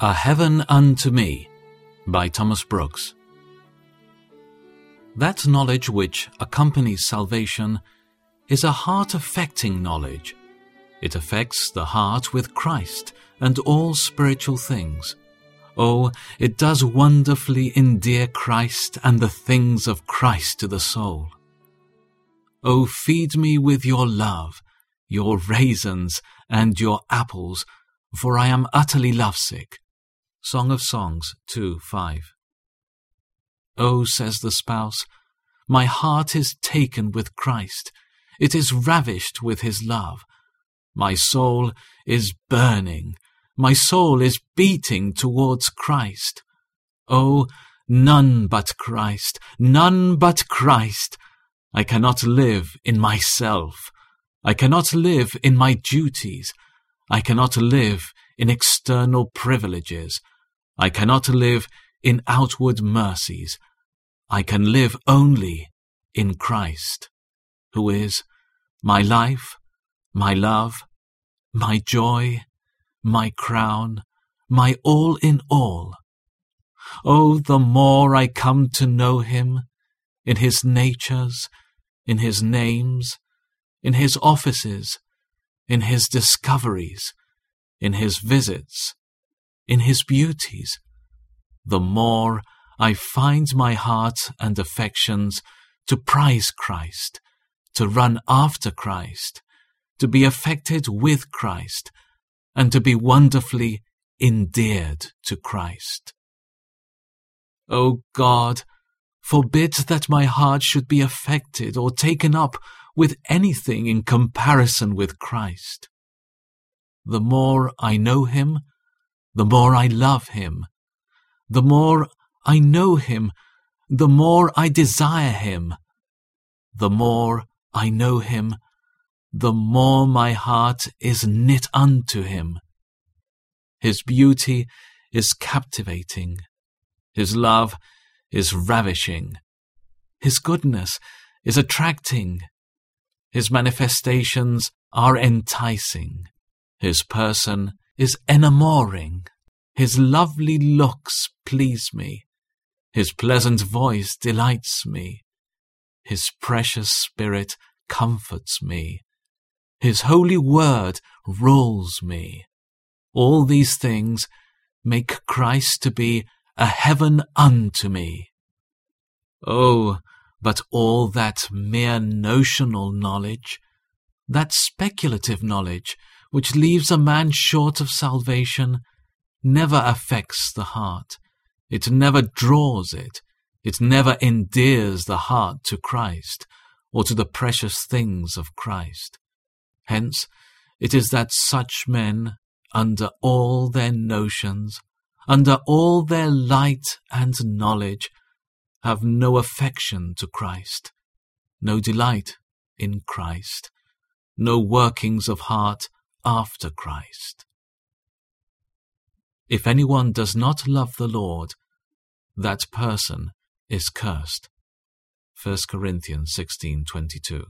A Heaven Unto Me by Thomas Brooks. That knowledge which accompanies salvation is a heart affecting knowledge. It affects the heart with Christ and all spiritual things. Oh, it does wonderfully endear Christ and the things of Christ to the soul. Oh, feed me with your love, your raisins and your apples, for I am utterly lovesick. Song of Songs 2 5. Oh, says the spouse, my heart is taken with Christ. It is ravished with his love. My soul is burning. My soul is beating towards Christ. Oh, none but Christ, none but Christ. I cannot live in myself. I cannot live in my duties. I cannot live in external privileges. I cannot live in outward mercies. I can live only in Christ, who is my life, my love, my joy, my crown, my all in all. Oh, the more I come to know him in his natures, in his names, in his offices, in his discoveries, in his visits, in his beauties, the more I find my heart and affections to prize Christ, to run after Christ, to be affected with Christ, and to be wonderfully endeared to Christ. O oh God, forbid that my heart should be affected or taken up with anything in comparison with Christ. The more I know him, the more I love him. The more I know him, the more I desire him. The more I know him, the more my heart is knit unto him. His beauty is captivating. His love is ravishing. His goodness is attracting. His manifestations are enticing. His person is enamoring. His lovely looks please me. His pleasant voice delights me. His precious spirit comforts me. His holy word rules me. All these things make Christ to be a heaven unto me. Oh, but all that mere notional knowledge, that speculative knowledge, which leaves a man short of salvation, never affects the heart. It never draws it. It never endears the heart to Christ or to the precious things of Christ. Hence, it is that such men, under all their notions, under all their light and knowledge, have no affection to Christ, no delight in Christ, no workings of heart after Christ. If anyone does not love the Lord, that person is cursed. 1 Corinthians 16:22